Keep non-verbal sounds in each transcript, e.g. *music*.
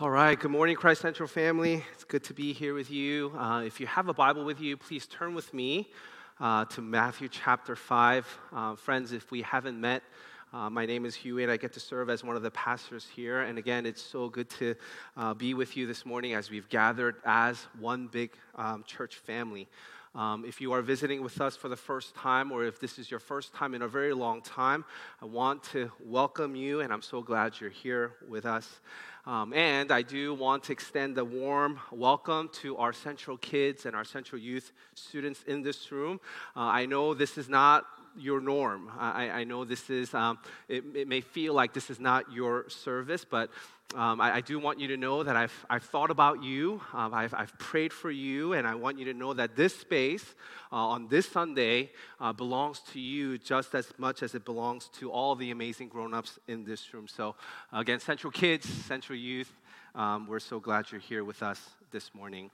All right, good morning, Christ Central family. It's good to be here with you. Uh, if you have a Bible with you, please turn with me uh, to Matthew chapter 5. Uh, friends, if we haven't met, uh, my name is Hewitt. I get to serve as one of the pastors here. And again, it's so good to uh, be with you this morning as we've gathered as one big um, church family. Um, if you are visiting with us for the first time, or if this is your first time in a very long time, I want to welcome you, and I'm so glad you're here with us. Um, and I do want to extend a warm welcome to our Central kids and our Central youth students in this room. Uh, I know this is not your norm. I, I know this is, um, it, it, may feel like this is not your service, but um, I, I, do want you to know that I've, I've thought about you, um, I've, I've prayed for you, and I want you to know that this space uh, on this Sunday uh, belongs to you just as much as it belongs to all the amazing grown ups in this room. So, again, Central Kids, Central Youth, um, we're so glad you're here with us this morning.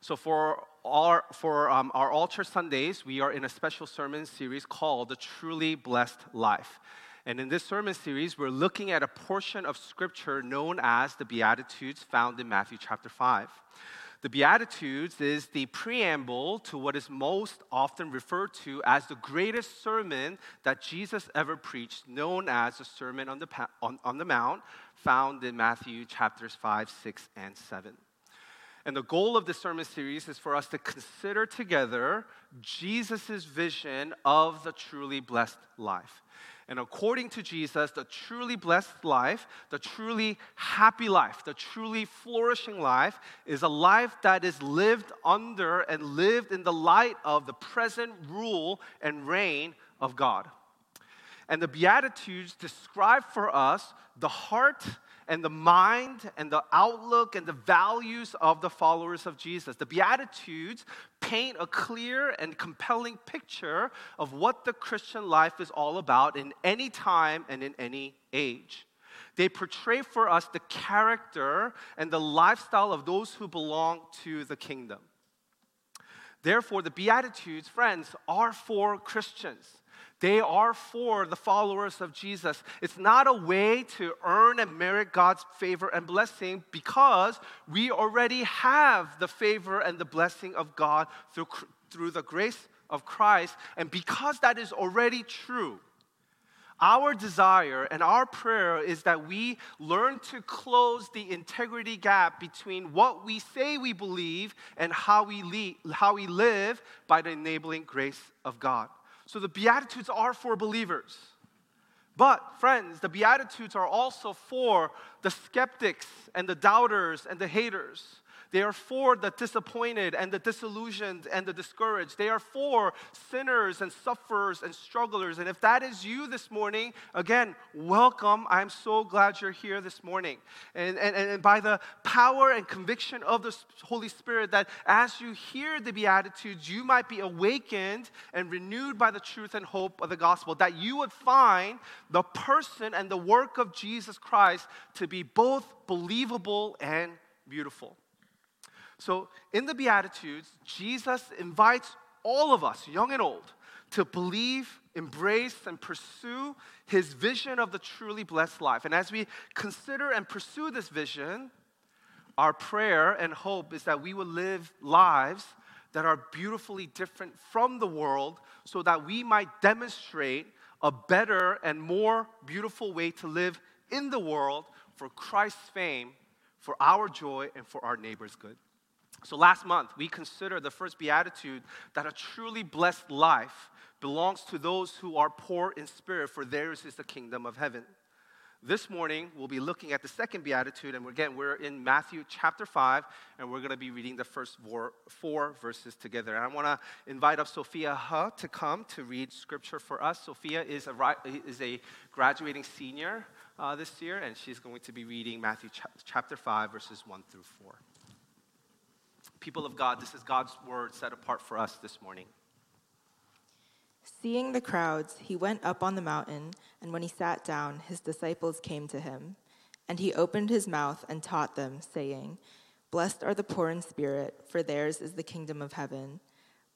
So, for our, for um, our Altar Sundays, we are in a special sermon series called The Truly Blessed Life. And in this sermon series, we're looking at a portion of scripture known as the Beatitudes found in Matthew chapter 5. The Beatitudes is the preamble to what is most often referred to as the greatest sermon that Jesus ever preached, known as the Sermon on the, on, on the Mount, found in Matthew chapters 5, 6, and 7. And the goal of this sermon series is for us to consider together Jesus' vision of the truly blessed life. And according to Jesus, the truly blessed life, the truly happy life, the truly flourishing life is a life that is lived under and lived in the light of the present rule and reign of God. And the Beatitudes describe for us the heart and the mind and the outlook and the values of the followers of Jesus. The Beatitudes paint a clear and compelling picture of what the Christian life is all about in any time and in any age. They portray for us the character and the lifestyle of those who belong to the kingdom. Therefore, the Beatitudes, friends, are for Christians. They are for the followers of Jesus. It's not a way to earn and merit God's favor and blessing because we already have the favor and the blessing of God through, through the grace of Christ. And because that is already true, our desire and our prayer is that we learn to close the integrity gap between what we say we believe and how we, le- how we live by the enabling grace of God. So the Beatitudes are for believers. But, friends, the Beatitudes are also for the skeptics and the doubters and the haters. They are for the disappointed and the disillusioned and the discouraged. They are for sinners and sufferers and strugglers. And if that is you this morning, again, welcome. I'm so glad you're here this morning. And, and, and by the power and conviction of the Holy Spirit, that as you hear the Beatitudes, you might be awakened and renewed by the truth and hope of the gospel, that you would find the person and the work of Jesus Christ to be both believable and beautiful. So, in the Beatitudes, Jesus invites all of us, young and old, to believe, embrace, and pursue his vision of the truly blessed life. And as we consider and pursue this vision, our prayer and hope is that we will live lives that are beautifully different from the world so that we might demonstrate a better and more beautiful way to live in the world for Christ's fame, for our joy, and for our neighbor's good. So last month, we considered the first beatitude that a truly blessed life belongs to those who are poor in spirit, for theirs is the kingdom of heaven. This morning, we'll be looking at the second beatitude, and again, we're in Matthew chapter 5, and we're going to be reading the first four, four verses together. And I want to invite up Sophia Huh to come to read scripture for us. Sophia is a, is a graduating senior uh, this year, and she's going to be reading Matthew chapter 5, verses 1 through 4. People of God, this is God's word set apart for us this morning. Seeing the crowds, he went up on the mountain, and when he sat down, his disciples came to him. And he opened his mouth and taught them, saying, Blessed are the poor in spirit, for theirs is the kingdom of heaven.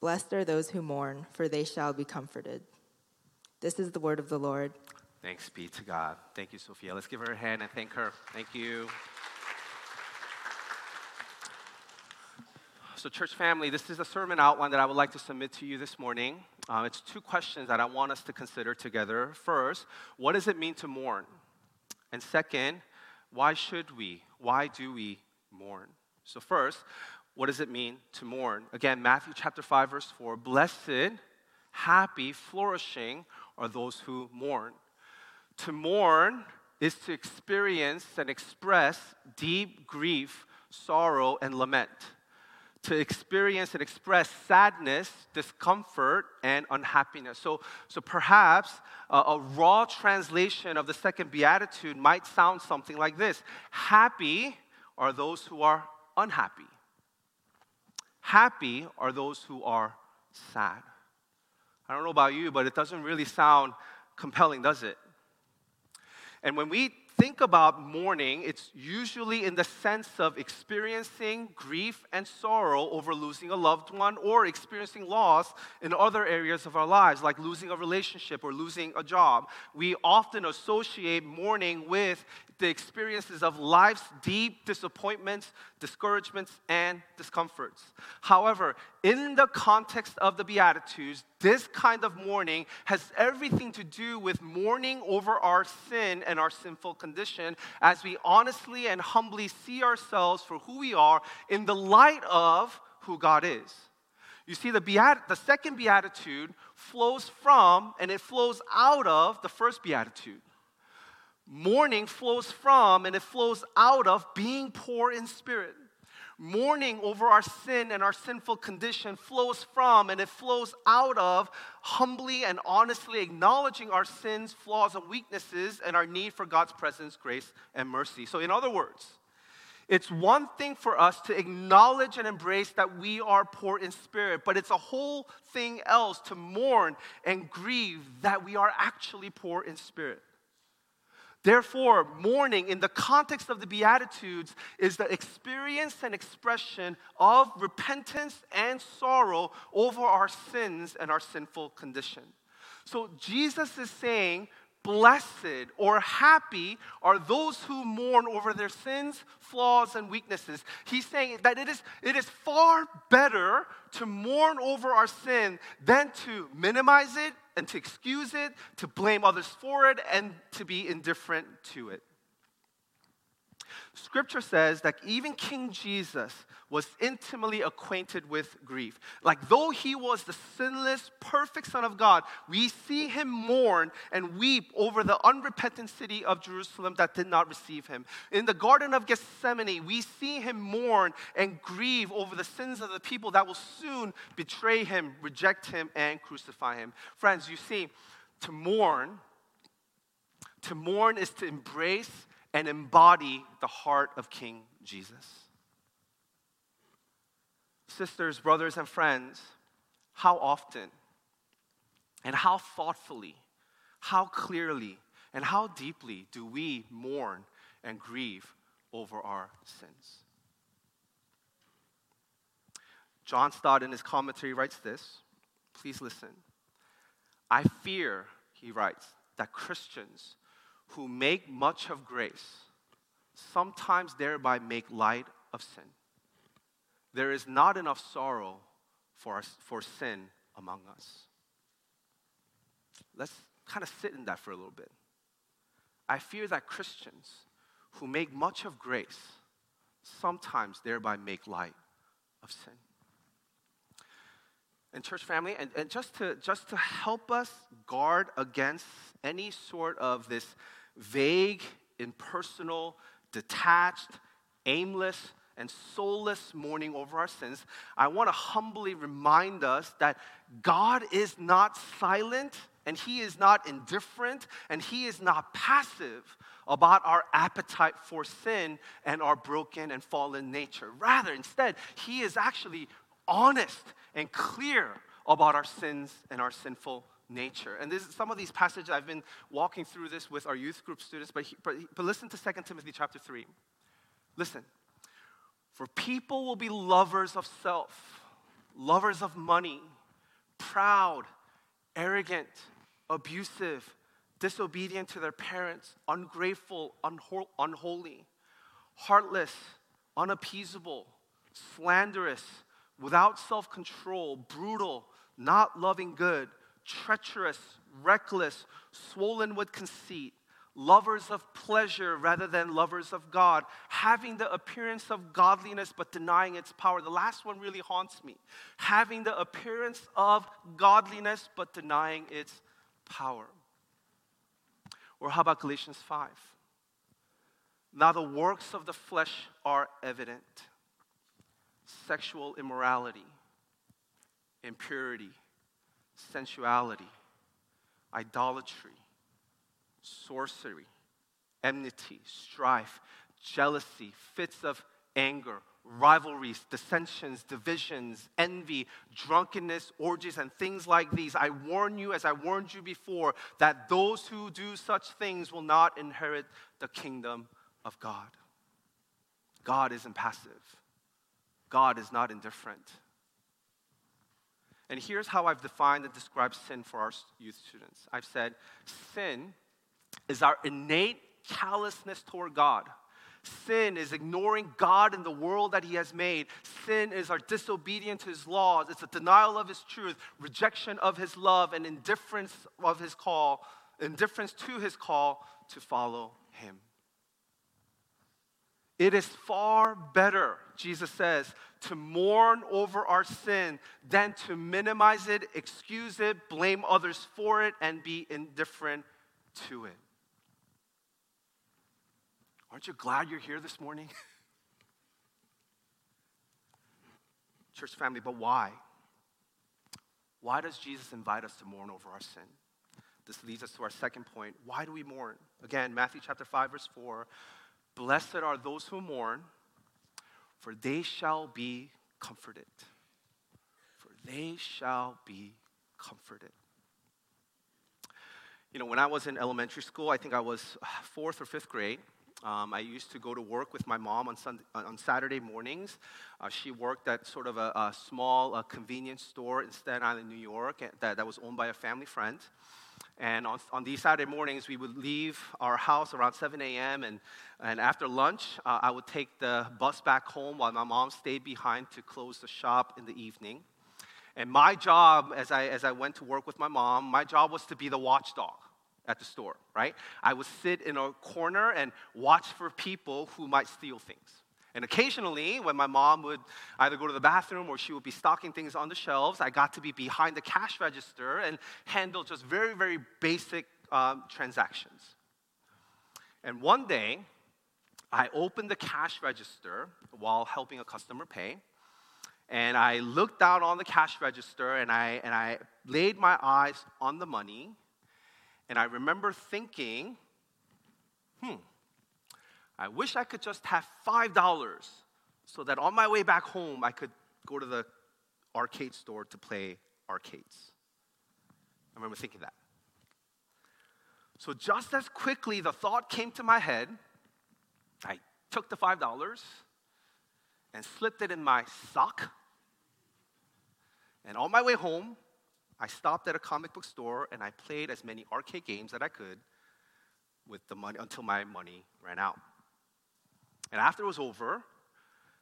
Blessed are those who mourn, for they shall be comforted. This is the word of the Lord. Thanks be to God. Thank you, Sophia. Let's give her a hand and thank her. Thank you. So, church family, this is a sermon outline that I would like to submit to you this morning. Uh, it's two questions that I want us to consider together. First, what does it mean to mourn? And second, why should we? Why do we mourn? So, first, what does it mean to mourn? Again, Matthew chapter 5, verse 4 Blessed, happy, flourishing are those who mourn. To mourn is to experience and express deep grief, sorrow, and lament to experience and express sadness, discomfort, and unhappiness. So, so perhaps uh, a raw translation of the second beatitude might sound something like this Happy are those who are unhappy. Happy are those who are sad. I don't know about you, but it doesn't really sound compelling, does it? And when we think about mourning, it's usually in the sense of experiencing grief and sorrow over losing a loved one or experiencing loss in other areas of our lives, like losing a relationship or losing a job. We often associate mourning with the experiences of life's deep disappointments, discouragements, and discomforts. However, in the context of the Beatitudes, this kind of mourning has everything to do with mourning over our sin and our sinful condition as we honestly and humbly see ourselves for who we are in the light of who God is. You see, the, beat- the second beatitude flows from and it flows out of the first beatitude. Mourning flows from and it flows out of being poor in spirit. Mourning over our sin and our sinful condition flows from and it flows out of humbly and honestly acknowledging our sins, flaws, and weaknesses and our need for God's presence, grace, and mercy. So, in other words, it's one thing for us to acknowledge and embrace that we are poor in spirit, but it's a whole thing else to mourn and grieve that we are actually poor in spirit. Therefore, mourning in the context of the Beatitudes is the experience and expression of repentance and sorrow over our sins and our sinful condition. So, Jesus is saying, Blessed or happy are those who mourn over their sins, flaws, and weaknesses. He's saying that it is, it is far better to mourn over our sin than to minimize it and to excuse it, to blame others for it, and to be indifferent to it. Scripture says that even King Jesus was intimately acquainted with grief. Like, though he was the sinless, perfect Son of God, we see him mourn and weep over the unrepentant city of Jerusalem that did not receive him. In the Garden of Gethsemane, we see him mourn and grieve over the sins of the people that will soon betray him, reject him, and crucify him. Friends, you see, to mourn, to mourn is to embrace and embody the heart of King Jesus. Sisters, brothers, and friends, how often and how thoughtfully, how clearly, and how deeply do we mourn and grieve over our sins? John Stott, in his commentary, writes this. Please listen. I fear, he writes, that Christians who make much of grace sometimes thereby make light of sin. There is not enough sorrow for, us, for sin among us. Let's kind of sit in that for a little bit. I fear that Christians who make much of grace sometimes thereby make light of sin. And church family, and, and just, to, just to help us guard against any sort of this vague, impersonal, detached, aimless, and soulless mourning over our sins, I want to humbly remind us that God is not silent and He is not indifferent and He is not passive about our appetite for sin and our broken and fallen nature. Rather, instead, He is actually honest and clear about our sins and our sinful nature. And this, some of these passages, I've been walking through this with our youth group students, but, but, but listen to 2 Timothy chapter 3. Listen. For people will be lovers of self, lovers of money, proud, arrogant, abusive, disobedient to their parents, ungrateful, unho- unholy, heartless, unappeasable, slanderous, without self control, brutal, not loving good, treacherous, reckless, swollen with conceit, lovers of pleasure rather than lovers of God, having the appearance of godliness but denying its power. The last one really haunts me. Having the appearance of godliness but denying its power. Or how about Galatians 5? Now the works of the flesh are evident sexual immorality, impurity, sensuality, idolatry, sorcery, enmity, strife, jealousy, fits of anger, rivalries, dissensions, divisions, envy, drunkenness, orgies, and things like these. I warn you, as I warned you before, that those who do such things will not inherit the kingdom of God. God is impassive, God is not indifferent. And here's how I've defined and described sin for our youth students I've said sin is our innate callousness toward God. Sin is ignoring God and the world that He has made. Sin is our disobedience to His laws. It's a denial of His truth, rejection of His love, and indifference of His call, indifference to His call to follow Him. It is far better, Jesus says, to mourn over our sin than to minimize it, excuse it, blame others for it, and be indifferent to it. Aren't you glad you're here this morning? *laughs* Church family, but why? Why does Jesus invite us to mourn over our sin? This leads us to our second point. Why do we mourn? Again, Matthew chapter 5, verse 4. Blessed are those who mourn, for they shall be comforted. For they shall be comforted. You know, when I was in elementary school, I think I was fourth or fifth grade. Um, I used to go to work with my mom on, Sunday, on Saturday mornings. Uh, she worked at sort of a, a small uh, convenience store in Staten Island, New York, that, that was owned by a family friend. And on, on these Saturday mornings, we would leave our house around 7 a.m. And, and after lunch, uh, I would take the bus back home while my mom stayed behind to close the shop in the evening. And my job, as I, as I went to work with my mom, my job was to be the watchdog at the store, right? I would sit in a corner and watch for people who might steal things. And occasionally, when my mom would either go to the bathroom or she would be stocking things on the shelves, I got to be behind the cash register and handle just very, very basic um, transactions. And one day, I opened the cash register while helping a customer pay. And I looked down on the cash register and I, and I laid my eyes on the money. And I remember thinking, hmm, I wish I could just have $5 so that on my way back home, I could go to the arcade store to play arcades. I remember thinking that. So, just as quickly the thought came to my head, I took the $5 and slipped it in my sock. And on my way home, I stopped at a comic book store and I played as many arcade games that I could with the money until my money ran out. And after it was over,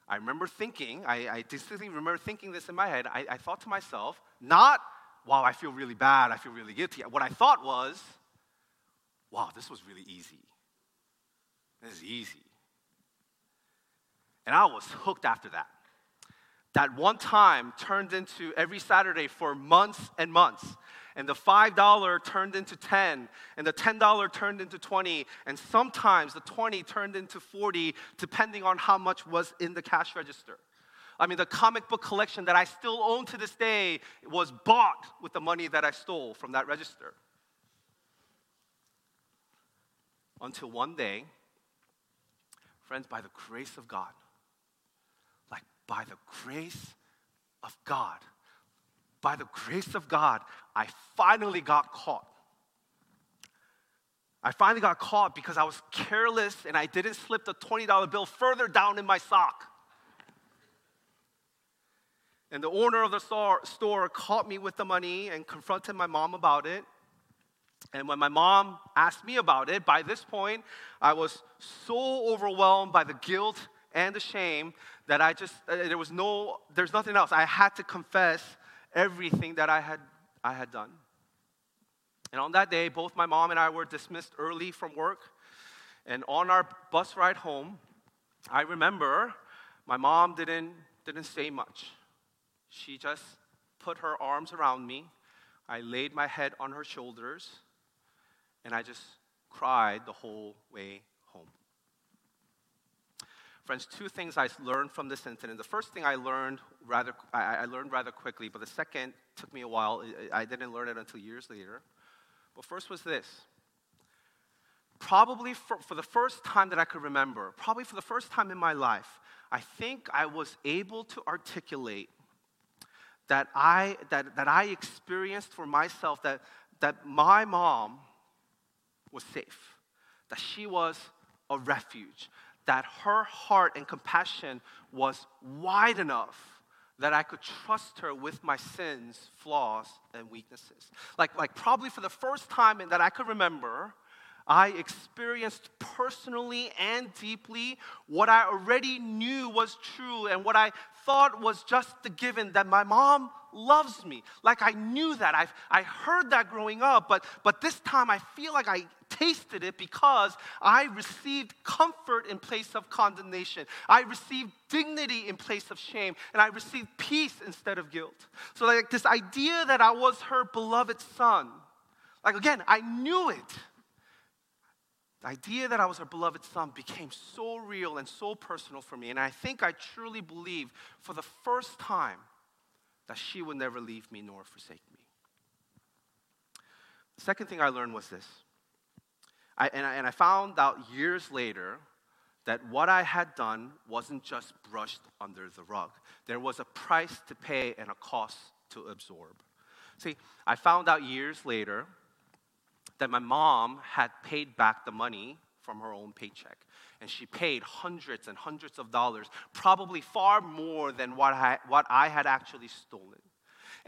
I remember thinking, I, I distinctly remember thinking this in my head. I, I thought to myself, not, wow, I feel really bad, I feel really guilty. What I thought was, wow, this was really easy. This is easy. And I was hooked after that. That one time turned into every Saturday for months and months and the $5 turned into 10 and the $10 turned into 20 and sometimes the 20 turned into 40 depending on how much was in the cash register. I mean the comic book collection that i still own to this day was bought with the money that i stole from that register. Until one day friends by the grace of god like by the grace of god by the grace of God, I finally got caught. I finally got caught because I was careless and I didn't slip the $20 bill further down in my sock. And the owner of the store, caught me with the money and confronted my mom about it. And when my mom asked me about it, by this point, I was so overwhelmed by the guilt and the shame that I just, uh, there was no, there's nothing else. I had to confess everything that I had, I had done. And on that day, both my mom and I were dismissed early from work. And on our bus ride home, I remember my mom didn't, didn't say much. She just put her arms around me. I laid my head on her shoulders, and I just cried the whole way home. Friends, two things I learned from this incident. The first thing I learned rather, I, learned rather quickly, but the second took me a while. I didn't learn it until years later. But first was this. Probably for, for the first time that I could remember, probably for the first time in my life, I think I was able to articulate that I, that, that I experienced for myself that, that my mom was safe, that she was a refuge, that her heart and compassion was wide enough that I could trust her with my sins, flaws, and weaknesses. Like, like probably for the first time in, that I could remember, I experienced personally and deeply what I already knew was true and what I thought was just the given that my mom loves me. Like I knew that. i I heard that growing up, but, but this time I feel like I tasted it because I received comfort in place of condemnation. I received dignity in place of shame, and I received peace instead of guilt. So, like this idea that I was her beloved son, like again, I knew it. The idea that I was her beloved son became so real and so personal for me, and I think I truly believe for the first time that she would never leave me nor forsake me. The second thing I learned was this I, and, I, and I found out years later that what I had done wasn't just brushed under the rug. There was a price to pay and a cost to absorb. See, I found out years later that my mom had paid back the money from her own paycheck. And she paid hundreds and hundreds of dollars, probably far more than what I, what I had actually stolen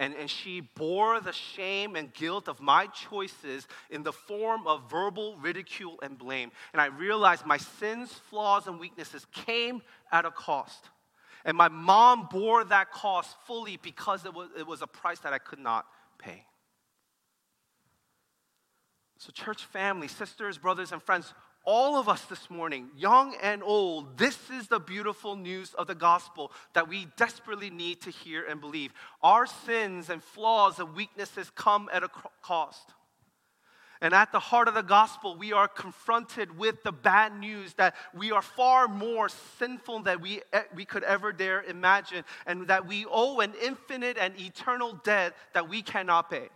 and, and she bore the shame and guilt of my choices in the form of verbal ridicule and blame. And I realized my sins, flaws, and weaknesses came at a cost. And my mom bore that cost fully because it was, it was a price that I could not pay. So, church family, sisters, brothers, and friends, all of us this morning, young and old, this is the beautiful news of the gospel that we desperately need to hear and believe. Our sins and flaws and weaknesses come at a cost. And at the heart of the gospel, we are confronted with the bad news that we are far more sinful than we, we could ever dare imagine, and that we owe an infinite and eternal debt that we cannot pay.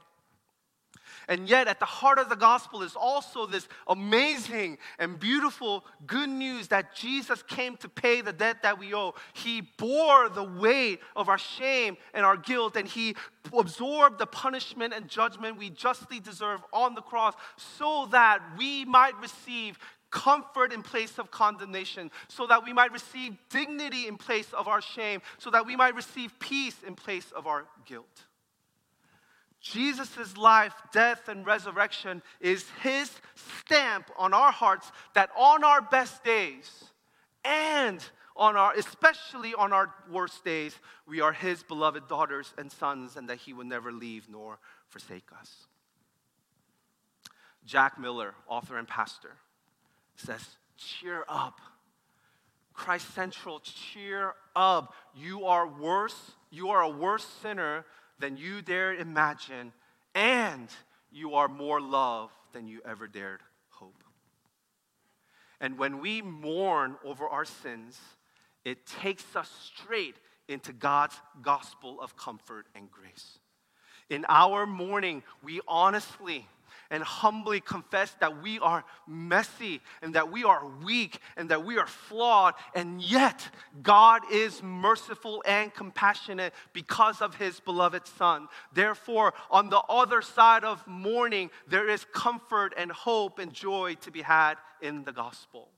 And yet, at the heart of the gospel is also this amazing and beautiful good news that Jesus came to pay the debt that we owe. He bore the weight of our shame and our guilt, and He absorbed the punishment and judgment we justly deserve on the cross so that we might receive comfort in place of condemnation, so that we might receive dignity in place of our shame, so that we might receive peace in place of our guilt. Jesus' life, death, and resurrection is his stamp on our hearts that on our best days and on our, especially on our worst days, we are his beloved daughters and sons, and that he will never leave nor forsake us. Jack Miller, author and pastor, says, Cheer up. Christ Central, cheer up. You are worse, you are a worse sinner than you dared imagine, and you are more loved than you ever dared hope. And when we mourn over our sins, it takes us straight into God's gospel of comfort and grace. In our mourning, we honestly and humbly confess that we are messy and that we are weak and that we are flawed, and yet God is merciful and compassionate because of his beloved Son. Therefore, on the other side of mourning, there is comfort and hope and joy to be had in the gospel.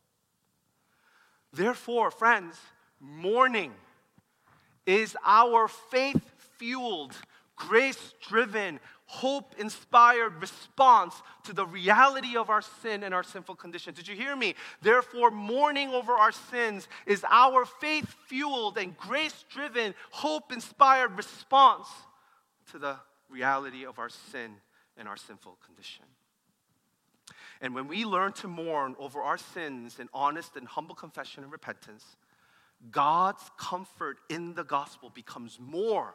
Therefore, friends, mourning is our faith fueled grace driven, hope inspired response to the reality of our sin and our sinful condition. Did you hear me? Therefore, mourning over our sins is our faith fueled and grace driven, hope inspired response to the reality of our sin and our sinful condition. And when we learn to mourn over our sins in honest and humble confession and repentance, God's comfort in the gospel becomes more,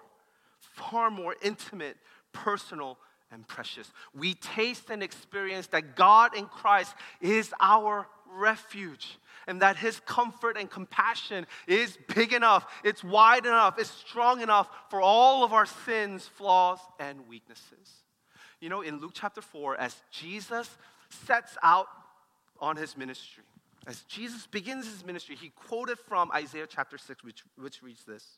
far more intimate, personal, and precious. We taste and experience that God in Christ is our refuge and that his comfort and compassion is big enough, it's wide enough, it's strong enough for all of our sins, flaws, and weaknesses. You know, in Luke chapter 4, as Jesus sets out on his ministry, as Jesus begins his ministry, he quoted from Isaiah chapter 6, which, which reads this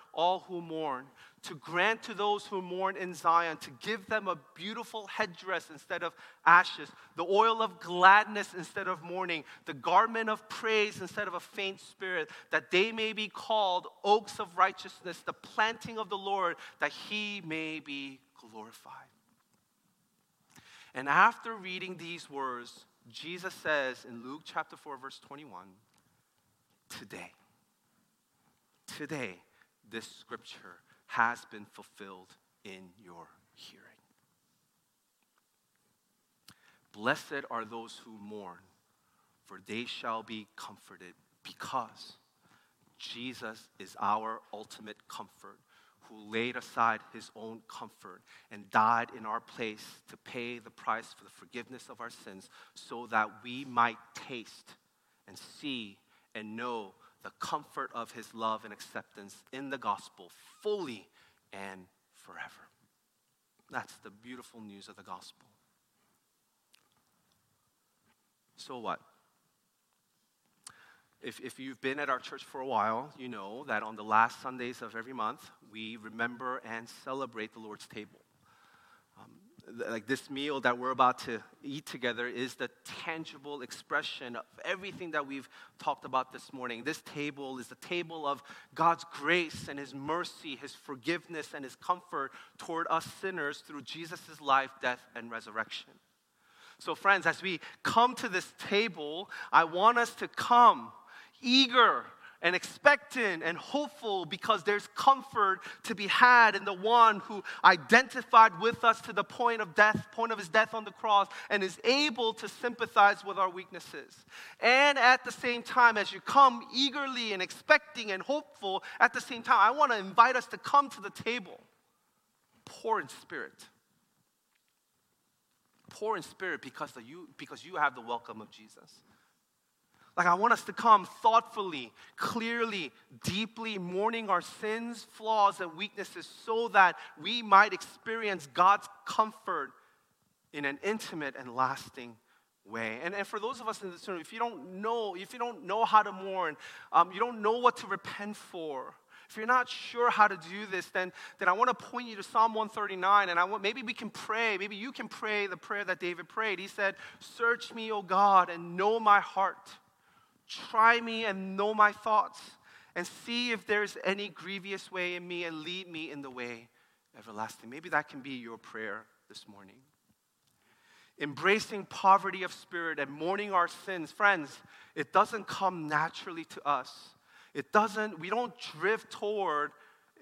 all who mourn, to grant to those who mourn in Zion, to give them a beautiful headdress instead of ashes, the oil of gladness instead of mourning, the garment of praise instead of a faint spirit, that they may be called oaks of righteousness, the planting of the Lord, that he may be glorified. And after reading these words, Jesus says in Luke chapter 4, verse 21, today, today, this scripture has been fulfilled in your hearing. Blessed are those who mourn, for they shall be comforted, because Jesus is our ultimate comfort, who laid aside his own comfort and died in our place to pay the price for the forgiveness of our sins, so that we might taste and see and know the comfort of his love and acceptance in the gospel fully and forever. That's the beautiful news of the gospel. So what? If, if you've been at our church for a while, you know that on the last Sundays of every month, we remember and celebrate the Lord's table like this meal that we're about to eat together is the tangible expression of everything that we've talked about this morning. This table is the table of God's grace and His mercy, His forgiveness, and His comfort toward us sinners through Jesus' life, death, and resurrection. So, friends, as we come to this table, I want us to come eager and expectant and hopeful because there's comfort to be had in the one who identified with us to the point of death, point of his death on the cross, and is able to sympathize with our weaknesses. And at the same time, as you come eagerly and expecting and hopeful, at the same time, I want to invite us to come to the table poor in spirit. Poor in spirit because, you, because you have the welcome of Jesus. Like, I want us to come thoughtfully, clearly, deeply, mourning our sins, flaws, and weaknesses so that we might experience God's comfort in an intimate and lasting way. And, and for those of us in this room, if you don't know, if you don't know how to mourn, um, you don't know what to repent for, if you're not sure how to do this, then, then I want to point you to Psalm 139, and I want, maybe we can pray. Maybe you can pray the prayer that David prayed. He said, Search me, O God, and know my heart. Try me and know my thoughts, and see if there's any grievous way in me, and lead me in the way everlasting. Maybe that can be your prayer this morning. Embracing poverty of spirit and mourning our sins, friends, it doesn't come naturally to us. It doesn't, we don't drift toward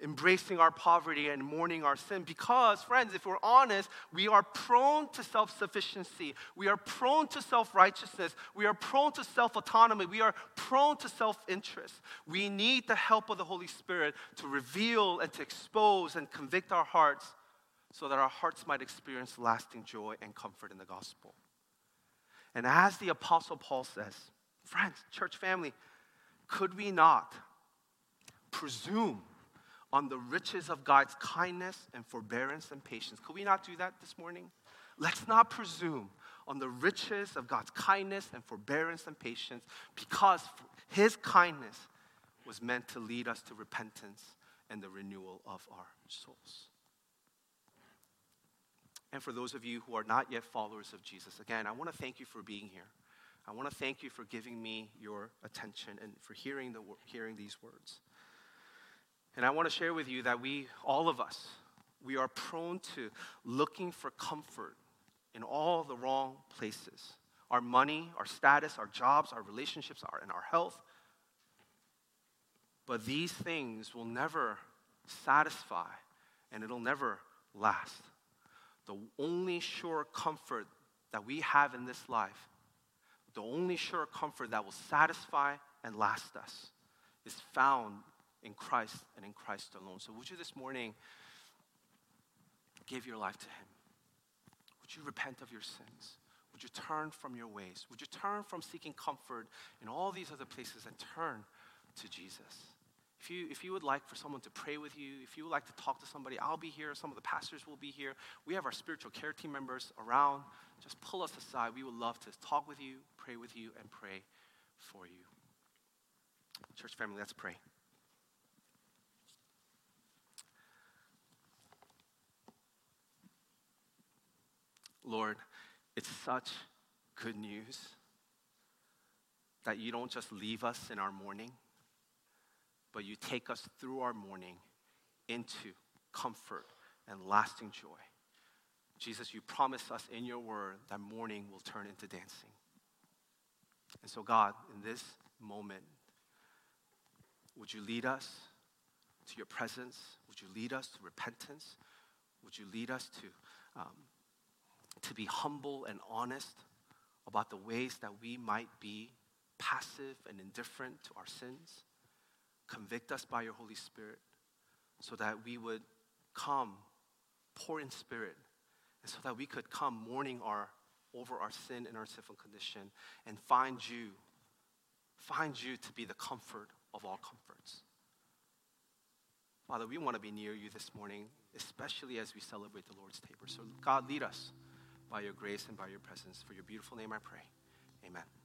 embracing our poverty and mourning our sin. Because, friends, if we're honest, we are prone to self sufficiency. We are prone to self righteousness. We are prone to self autonomy. We are prone to self interest. We need the help of the Holy Spirit to reveal and to expose and convict our hearts so that our hearts might experience lasting joy and comfort in the gospel. And as the Apostle Paul says, friends, church family, could we not presume on the riches of God's kindness and forbearance and patience. Could we not do that this morning? Let's not presume on the riches of God's kindness and forbearance and patience because His kindness was meant to lead us to repentance and the renewal of our souls. And for those of you who are not yet followers of Jesus, again, I want to thank you for being here. I want to thank you for giving me your attention and for hearing, the, hearing these words. And I want to share with you that we, all of us, we are prone to looking for comfort in all the wrong places. Our money, our status, our jobs, our relationships, our, and our health. But these things will never satisfy and it'll never last. The only sure comfort that we have in this life, the only sure comfort that will satisfy and last us, is found in Christ and in Christ alone. So, would you this morning give your life to Him? Would you repent of your sins? Would you turn from your ways? Would you turn from seeking comfort in all these other places and turn to Jesus? If you, if you would like for someone to pray with you, if you would like to talk to somebody, I'll be here. Some of the pastors will be here. We have our spiritual care team members around. Just pull us aside. We would love to talk with you, pray with you, and pray for you. Church family, let's pray. Lord, it's such good news that you don't just leave us in our mourning but you take us through our mourning into comfort and lasting joy. Jesus, you promise us in your word that mourning will turn into dancing. And so, God, in this moment, would you lead us to your presence? Would you lead us to repentance? Would you lead us to, um, to be humble and honest about the ways that we might be passive and indifferent to our sins? Convict us by your Holy Spirit so that we would come poor in spirit and so that we could come mourning our, over our sin and our sinful condition and find you, find you to be the comfort of all comforts. Father, we want to be near you this morning, especially as we celebrate the Lord's table. So, God, lead us by your grace and by your presence. For your beautiful name, I pray. Amen.